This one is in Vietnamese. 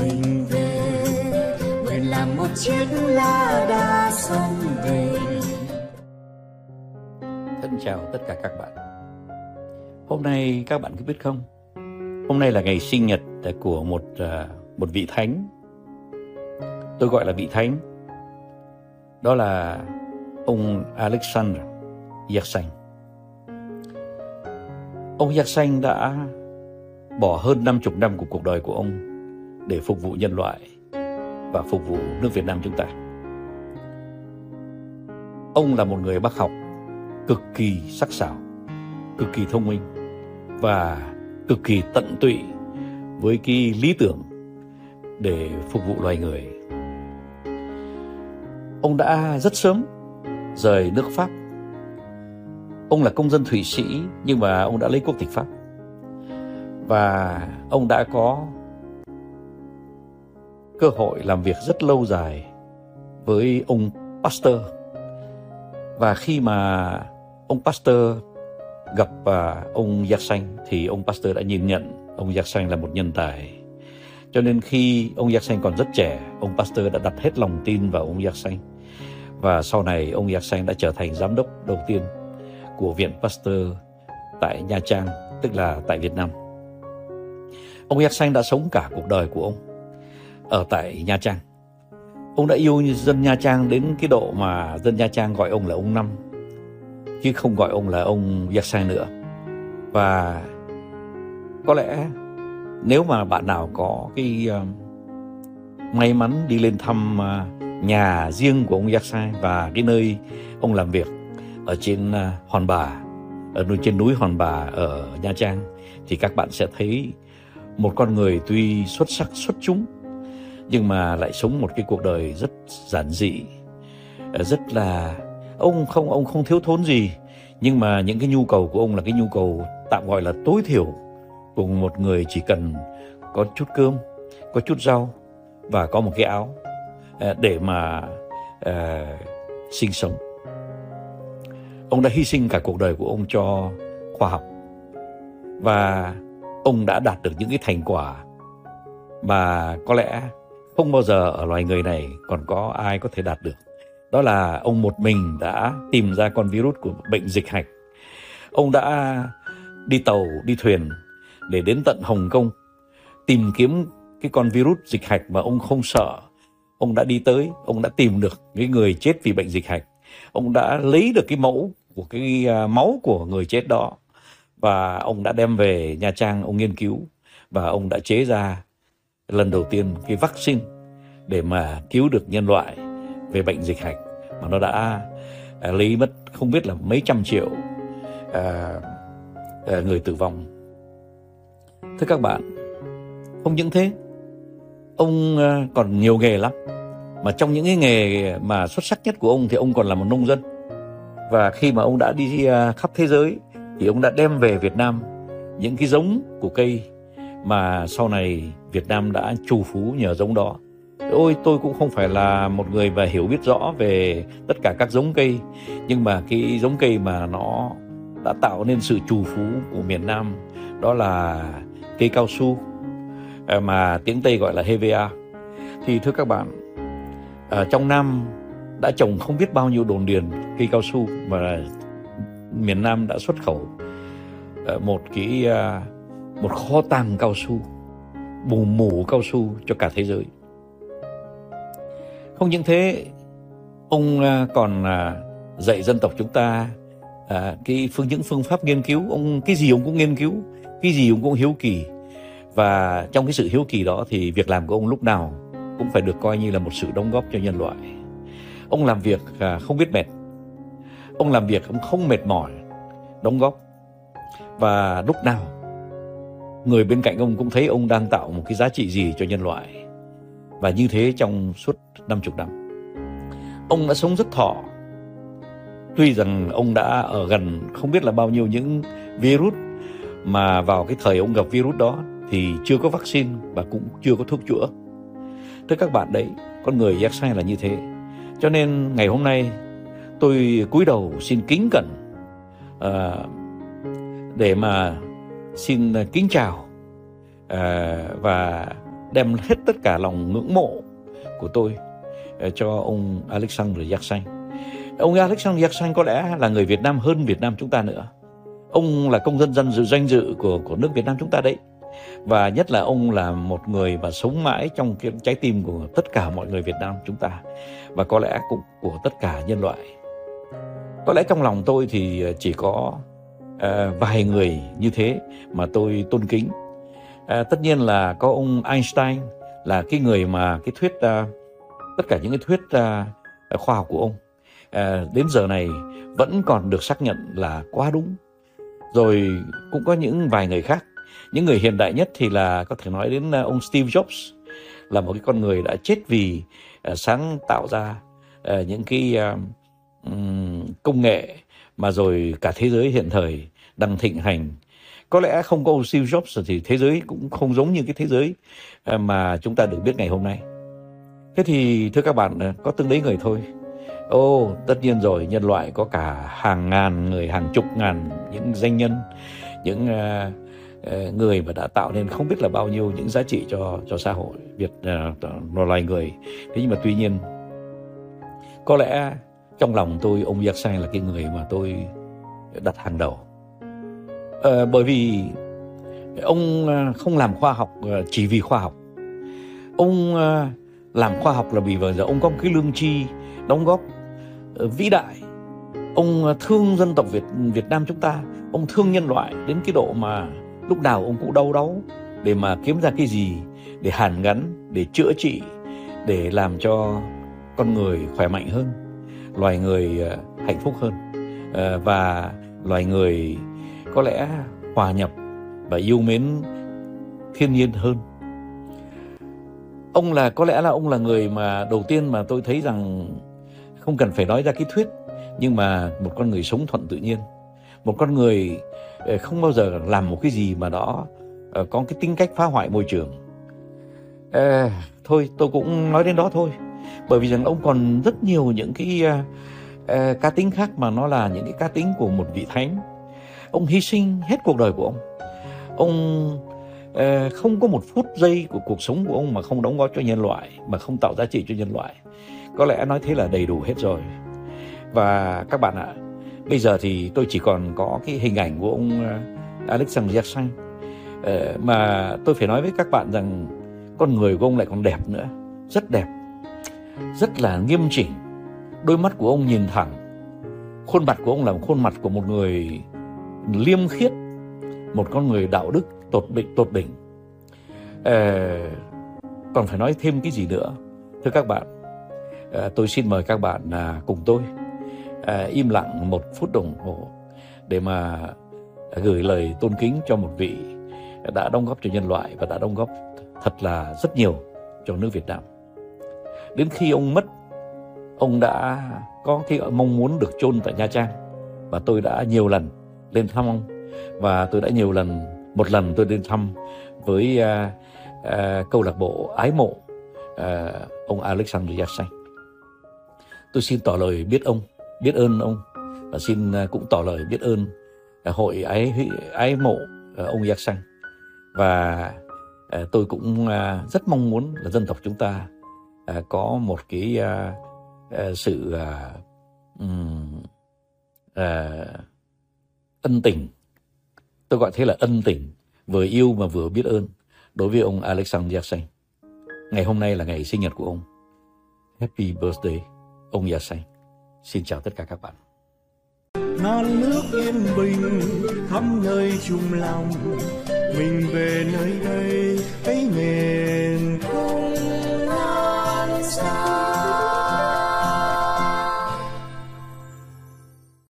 mình về. Nguyện làm một chiếc lá đa sông về. Thân chào tất cả các bạn. Hôm nay các bạn có biết không? Hôm nay là ngày sinh nhật của một à, một vị thánh. Tôi gọi là vị thánh. Đó là ông Alexander Yersin ông Yersin đã bỏ hơn 50 năm của cuộc đời của ông để phục vụ nhân loại và phục vụ nước Việt Nam chúng ta. Ông là một người bác học cực kỳ sắc sảo, cực kỳ thông minh và cực kỳ tận tụy với cái lý tưởng để phục vụ loài người. Ông đã rất sớm rời nước Pháp. Ông là công dân Thụy Sĩ nhưng mà ông đã lấy quốc tịch Pháp và ông đã có cơ hội làm việc rất lâu dài với ông Pasteur. Và khi mà ông Pasteur gặp và ông Yersin thì ông Pasteur đã nhìn nhận ông Yersin là một nhân tài. Cho nên khi ông Yersin còn rất trẻ, ông Pasteur đã đặt hết lòng tin vào ông Yersin và sau này, ông Yersin đã trở thành giám đốc đầu tiên của viện Pasteur tại Nha Trang, tức là tại Việt Nam. Ông Yersin đã sống cả cuộc đời của ông ở tại Nha Trang. Ông đã yêu dân Nha Trang đến cái độ mà dân Nha Trang gọi ông là ông Năm, chứ không gọi ông là ông Yersin nữa. Và có lẽ nếu mà bạn nào có cái uh, may mắn đi lên thăm uh, nhà riêng của ông Yersin và cái nơi ông làm việc ở trên uh, Hòn Bà, ở trên núi Hòn Bà ở Nha Trang thì các bạn sẽ thấy một con người tuy xuất sắc xuất chúng nhưng mà lại sống một cái cuộc đời rất giản dị. Ờ, rất là ông không ông không thiếu thốn gì. Nhưng mà những cái nhu cầu của ông là cái nhu cầu tạm gọi là tối thiểu. Của một người chỉ cần có chút cơm có chút rau và có một cái áo ờ, để mà uh, sinh sống. Ông đã hy sinh cả cuộc đời của ông cho khoa học. Và ông đã đạt được những cái thành quả mà có lẽ không bao giờ ở loài người này còn có ai có thể đạt được. Đó là ông một mình đã tìm ra con virus của bệnh dịch hạch. Ông đã đi tàu, đi thuyền để đến tận Hồng Kông tìm kiếm cái con virus dịch hạch mà ông không sợ. Ông đã đi tới, ông đã tìm được cái người chết vì bệnh dịch hạch. Ông đã lấy được cái mẫu của cái à, máu của người chết đó và ông đã đem về Nha Trang ông nghiên cứu và ông đã chế ra lần đầu tiên cái vaccine để mà cứu được nhân loại về bệnh dịch hạch mà nó đã à, lấy mất không biết là mấy trăm triệu à, à, người tử vong. Thưa các bạn, không những thế, ông à, còn nhiều nghề lắm. Mà trong những cái nghề mà xuất sắc nhất của ông thì ông còn là một nông dân. Và khi mà ông đã đi à, khắp thế giới thì ông đã đem về Việt Nam những cái giống của cây mà sau này Việt Nam đã trù phú nhờ giống đó. Ôi tôi cũng không phải là một người và hiểu biết rõ về tất cả các giống cây nhưng mà cái giống cây mà nó đã tạo nên sự trù phú của miền Nam đó là cây cao su à, mà tiếng Tây gọi là Hevea. Thì thưa các bạn, ở trong Nam đã trồng không biết bao nhiêu đồn điền cây cao su mà miền Nam đã xuất khẩu à, một cái một kho tàng cao su bù mủ cao su cho cả thế giới. Không những thế ông à, còn à, dạy dân tộc chúng ta à, cái phương những phương pháp nghiên cứu. Ông cái gì ông cũng nghiên cứu cái gì ông cũng hiếu kỳ. Và trong cái sự hiếu kỳ đó thì việc làm của ông lúc nào cũng phải được coi như là một sự đóng góp cho nhân loại. Ông làm việc không biết mệt. Ông làm việc ông không mệt mỏi, đóng góp. Và lúc nào người bên cạnh ông cũng thấy ông đang tạo một cái giá trị gì cho nhân loại. Và như thế trong suốt 50 năm. Ông đã sống rất thọ. Tuy rằng ông đã ở gần không biết là bao nhiêu những virus mà vào cái thời ông gặp virus đó thì chưa có vaccine và cũng chưa có thuốc chữa. Thưa các bạn đấy, con người giác sai là như thế. Cho nên ngày hôm nay tôi cúi đầu xin kính cẩn uh, để mà xin ờ, kính chào ờ, và đem hết tất cả lòng ngưỡng mộ của tôi ờ, cho ông Alexander Yaxanh. Ông Alexander Yaxanh có lẽ là người Việt Nam hơn Việt Nam chúng ta nữa. Ông là công dân dân dự, danh dự của của nước Việt Nam chúng ta đấy. Và nhất là ông là một người mà sống mãi trong cái trái tim của tất cả mọi người Việt Nam chúng ta, và có lẽ cũng của tất cả nhân loại. Có lẽ trong lòng tôi thì chỉ có à, vài người như thế mà tôi tôn kính. à, tất nhiên là có ông Einstein là cái người mà cái thuyết à, tất cả những cái thuyết à, khoa học của ông à, đến giờ này vẫn còn được xác nhận là quá đúng. Rồi cũng có những vài người khác, những người hiện đại nhất thì là có thể nói đến ông Steve Jobs là một cái con người đã chết vì uh, sáng tạo ra uh, những cái uh, um, công nghệ mà rồi cả thế giới hiện thời đang thịnh hành có lẽ không có ông Steve Jobs thì thế giới cũng không giống như cái thế giới à, mà chúng ta được biết ngày hôm nay Thế thì thưa các bạn à, có từng đấy người thôi. Ô, oh, tất nhiên rồi, nhân loại có cả hàng ngàn người, hàng chục ngàn những danh nhân, những uh, uh, người mà đã tạo nên không biết là bao nhiêu những giá trị cho cho xã hội Việt uh, loài người. Thế nhưng mà tuy nhiên có lẽ trong lòng tôi ông Giác Sang là cái người mà tôi đặt hàng đầu. à, bởi vì ông ờ, không làm khoa học ờ, chỉ vì khoa học. Ông làm khoa học là vì bây giờ ông có một cái lương tri đóng góp vĩ đại ông thương dân tộc Việt Việt Nam chúng ta ông thương nhân loại đến cái độ mà lúc nào ông cũng đau đáu để mà kiếm ra cái gì để hàn gắn để chữa trị để làm cho con người khỏe mạnh hơn loài người ờ, hạnh phúc hơn. Ờ, và loài người có lẽ hòa nhập và yêu mến thiên nhiên hơn. Ông là có lẽ là ông là người mà đầu tiên mà tôi thấy rằng không cần phải nói ra cái thuyết nhưng mà một con người sống thuận tự nhiên một con người ờ, không bao giờ làm một cái gì mà đó có cái tính cách phá hoại môi trường. À, thôi tôi cũng nói đến đó thôi bởi vì rằng ông còn rất nhiều những cái uh, cá tính khác mà nó là những cái cá tính của một vị thánh. Ông hy sinh hết cuộc đời của ông. Ông uh, không có một phút giây của cuộc sống của ông mà không đóng góp cho nhân loại mà không tạo giá trị cho nhân loại. Có lẽ nói thế là đầy đủ hết rồi. Và các bạn ạ bây giờ thì tôi chỉ còn có cái hình ảnh của ông Alexander Jackson. Ờ, mà tôi phải nói với các bạn rằng con người của ông lại còn đẹp nữa rất đẹp rất là nghiêm chỉnh. Đôi mắt của ông nhìn thẳng. Khuôn mặt của ông là một khuôn mặt của một người liêm khiết một con người đạo đức tột đỉnh tột đỉnh. À, còn phải nói thêm cái gì nữa thưa các bạn? À, tôi xin mời các bạn à, cùng tôi à, im lặng một phút đồng hồ để mà gửi lời tôn kính cho một vị đã đóng góp cho nhân loại và đã đóng góp thật là rất nhiều cho nước Việt Nam. Đến khi ông mất, ông đã có cái mong muốn được chôn tại Nha Trang. Và tôi đã nhiều lần lên thăm ông. Và tôi đã nhiều lần một lần tôi đến thăm với uh, uh, câu lạc bộ ái mộ uh, ông Alexander Yassin. Tôi xin tỏ lời biết ông, biết ơn ông. Và xin cũng tỏ lời biết ơn hội ái ái mộ ông Yassin. Và tôi cũng rất mong muốn là dân tộc chúng ta uh, có một cái uh, uh, sự uh, um, uh, ân tình Tôi gọi thế là ân tình, vừa yêu mà vừa biết ơn đối với ông Alexander Yatsen. Ngày hôm nay là ngày sinh nhật của ông. Happy birthday, ông Yatsen. Xin chào tất cả các bạn. non nước yên bình khắp nơi chung lòng mình về nơi đây ấy miền